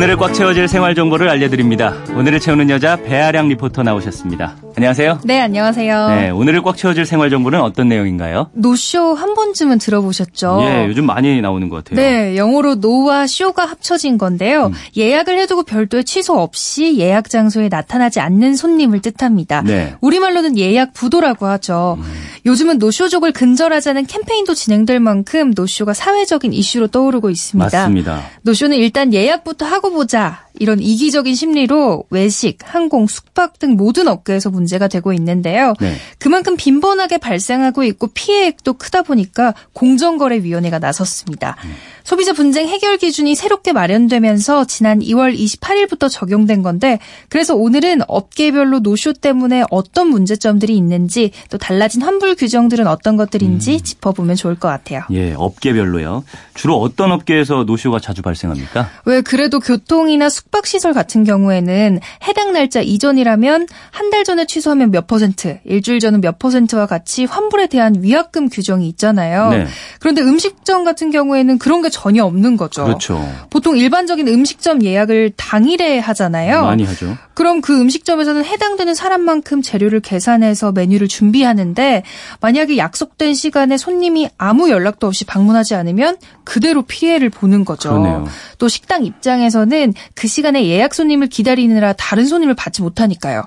오늘을 꽉 채워질 생활 정보를 알려드립니다. 오늘을 채우는 여자 배아량 리포터 나오셨습니다. 안녕하세요. 네, 안녕하세요. 네, 오늘을 꽉 채워질 생활 정보는 어떤 내용인가요? 노쇼 한 번쯤은 들어보셨죠? 예, 요즘 많이 나오는 것 같아요. 네, 영어로 no와 show가 합쳐진 건데요. 음. 예약을 해두고 별도의 취소 없이 예약 장소에 나타나지 않는 손님을 뜻합니다. 네. 우리말로는 예약 부도라고 하죠. 음. 요즘은 노쇼족을 근절하자는 캠페인도 진행될 만큼 노쇼가 사회적인 이슈로 떠오르고 있습니다. 맞습니다. 노쇼는 일단 예약부터 하고 보자. 이런 이기적인 심리로 외식, 항공, 숙박 등 모든 업계에서 문제가 되고 있는데요. 네. 그만큼 빈번하게 발생하고 있고 피해액도 크다 보니까 공정거래위원회가 나섰습니다. 소비자 분쟁 해결 기준이 새롭게 마련되면서 지난 2월 28일부터 적용된 건데 그래서 오늘은 업계별로 노쇼 때문에 어떤 문제점들이 있는지 또 달라진 환불 규정들은 어떤 것들인지 짚어보면 좋을 것 같아요. 예, 업계별로요. 주로 어떤 업계에서 노쇼가 자주 발생합니까? 왜 그래도 교통이나 숙박시설 같은 경우에는 해당 날짜 이전이라면 한 달 전에 취소하면 몇 퍼센트, 일주일 전은 몇 퍼센트와 같이 환불에 대한 위약금 규정이 있잖아요. 네. 그런데 음식점 같은 경우에는 그런 게 전혀 없는 거죠. 그렇죠. 보통 일반적인 음식점 예약을 당일에 하잖아요. 많이 하죠. 그럼 그 음식점에서는 해당되는 사람만큼 재료를 계산해서 메뉴를 준비하는데 만약에 약속된 시간에 손님이 아무 연락도 없이 방문하지 않으면 그대로 피해를 보는 거죠. 그러네요. 또 식당 입장에서는 그 시간에 예약 손님을 기다리느라 다른 손님을 받지 못하니까요.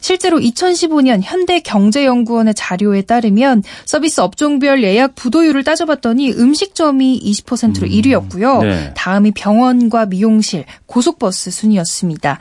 실제로 2015년 현대경제연구원의 자료에 따르면 서비스 업종별 예약 부도율을 따져봤더니 음식점이 20%로 1위였고요. 네. 다음이 병원과 미용실, 고속버스 순이었습니다.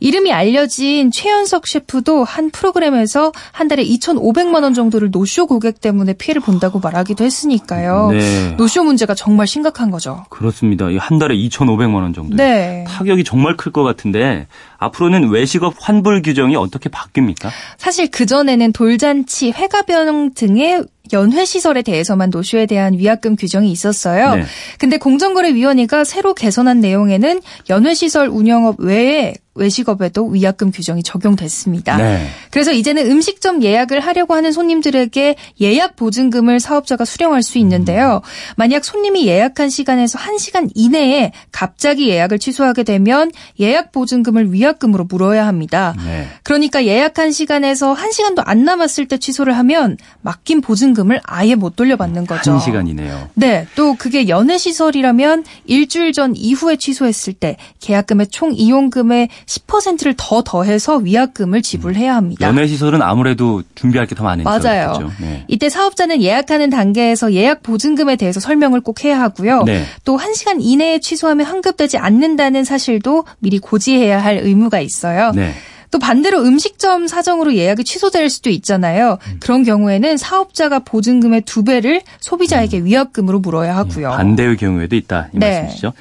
이름이 알려진 최현석 셰프도 한 프로그램에서 한 달에 2,500만 원 정도를 노쇼 고객 때문에 피해를 본다고 말하기도 했으니까요. 네. 노쇼 문제가 정말 심각한 거죠. 그렇습니다. 이한 달에 2,500만 원 정도. 네. 타격이 정말 클 것 같은데 앞으로는 외식업 환불 규정이 어떻게 바뀝니까? 사실 그전에는 돌잔치, 회가변 등의 연회 시설에 대해서만 노쇼에 대한 위약금 규정이 있었어요. 네. 근데 공정거래위원회가 새로 개선한 내용에는 연회 시설 운영업 외에 외식업에도 위약금 규정이 적용됐습니다. 네. 그래서 이제는 음식점 예약을 하려고 하는 손님들에게 예약 보증금을 사업자가 수령할 수 있는데요. 만약 손님이 예약한 시간에서 1시간 이내에 갑자기 예약을 취소하게 되면 예약 보증금을 위약 금으로 물어야 합니다. 네. 그러니까 예약한 시간에서 1시간도 안 남았을 때 취소를 하면 맡긴 보증금을 아예 못 돌려받는 거죠. 한 시간이네요. 네, 또 그게 연회 시설이라면 일주일 전 이후에 취소했을 때 계약금의 총 이용금의 10%를 더 더해서 위약금을 지불해야 합니다. 연애 시설은 아무래도 준비할 게 더 많으니까 맞아요. 네. 이때 사업자는 예약하는 단계에서 예약 보증금에 대해서 설명을 꼭 해야 하고요. 네. 또 1시간 이내에 취소하면 환급되지 않는다는 사실도 미리 고지해야 할 의무 가 있어요. 네. 또 반대로 음식점 사정으로 예약이 취소될 수도 있잖아요. 음. 그런 경우에는 사업자가 보증금의 두 배를 소비자에게 위약금으로 물어야 하고요. 음. 반대의 경우에도 있다 이 네. 말씀이시죠.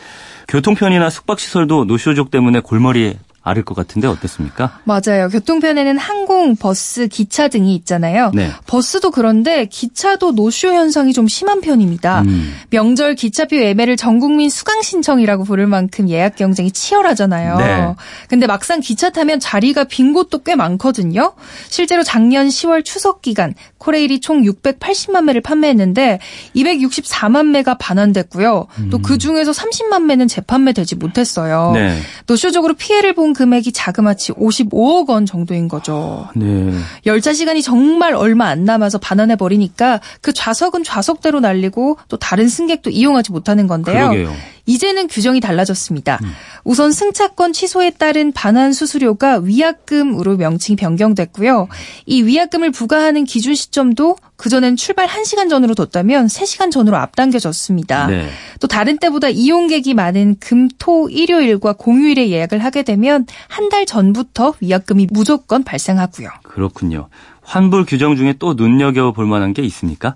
교통편이나 숙박시설도 노쇼족 때문에 골머리 앓을 것 같은데 어떻습니까? 맞아요. 교통편에는 항공, 버스, 기차 등이 있잖아요. 네. 버스도 그런데 기차도 노쇼 현상이 좀 심한 편입니다. 음. 명절 기차표 예매를 전국민 수강 신청이라고 부를 만큼 예약 경쟁이 치열하잖아요. 네. 근데 막상 기차 타면 자리가 빈 곳도 꽤 많거든요. 실제로 작년 10월 추석 기간 코레일이 총 680만 매를 판매했는데 264만 매가 반환됐고요. 또그 중에서 30만 매는 재판매되지 못했어요. 네. 노쇼적으로 피해를 본 금액이 자그마치 55억 원 정도인 거죠. 네. 열차 시간이 정말 얼마 안 남아서 반환해 버리니까 그 좌석은 좌석대로 날리고 또 다른 승객도 이용하지 못하는 건데요. 그러게요. 이제는 규정이 달라졌습니다. 우선 승차권 취소에 따른 반환 수수료가 위약금으로 명칭이 변경됐고요. 이 위약금을 부과하는 기준 시점도 그전엔 출발 1시간 전으로 뒀다면 3시간 전으로 앞당겨졌습니다. 네. 또 다른 때보다 이용객이 많은 금, 토, 일요일과 공휴일에 예약을 하게 되면 한 달 전부터 위약금이 무조건 발생하고요. 그렇군요. 환불 규정 중에 또 눈여겨볼 만한 게 있습니까?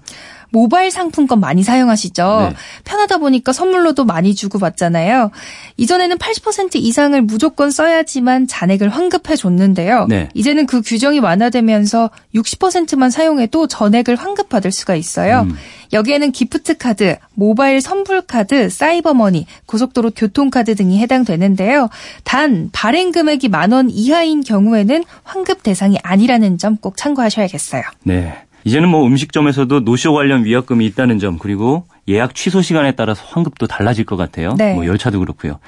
모바일 상품권 많이 사용하시죠? 네. 편하다 보니까 선물로도 많이 주고 받잖아요. 이전에는 80% 이상을 무조건 써야지만 잔액을 환급해 줬는데요. 네. 이제는 그 규정이 완화되면서 60%만 사용해도 전액을 환급받을 수가 있어요. 음. 여기에는 기프트 카드, 모바일 선불 카드, 사이버머니, 고속도로 교통카드 등이 해당되는데요. 단 발행 금액이 만 원 이하인 경우에는 환급 대상이 아니라는 점 꼭 참고하셔야겠어요. 네. 이제는 뭐 음식점에서도 노쇼 관련 위약금이 있다는 점 그리고 예약 취소 시간에 따라서 환급도 달라질 것 같아요. 네. 뭐 열차도 그렇고요.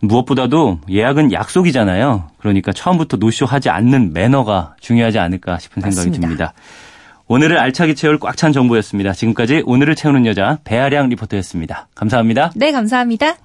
무엇보다도 예약은 약속이잖아요. 그러니까 처음부터 노쇼 하지 않는 매너가 중요하지 않을까 싶은 생각이 맞습니다. 듭니다. 오늘을 알차게 채울 꽉 찬 정보였습니다. 지금까지 오늘을 채우는 여자 배아량 리포터였습니다. 감사합니다. 네, 감사합니다.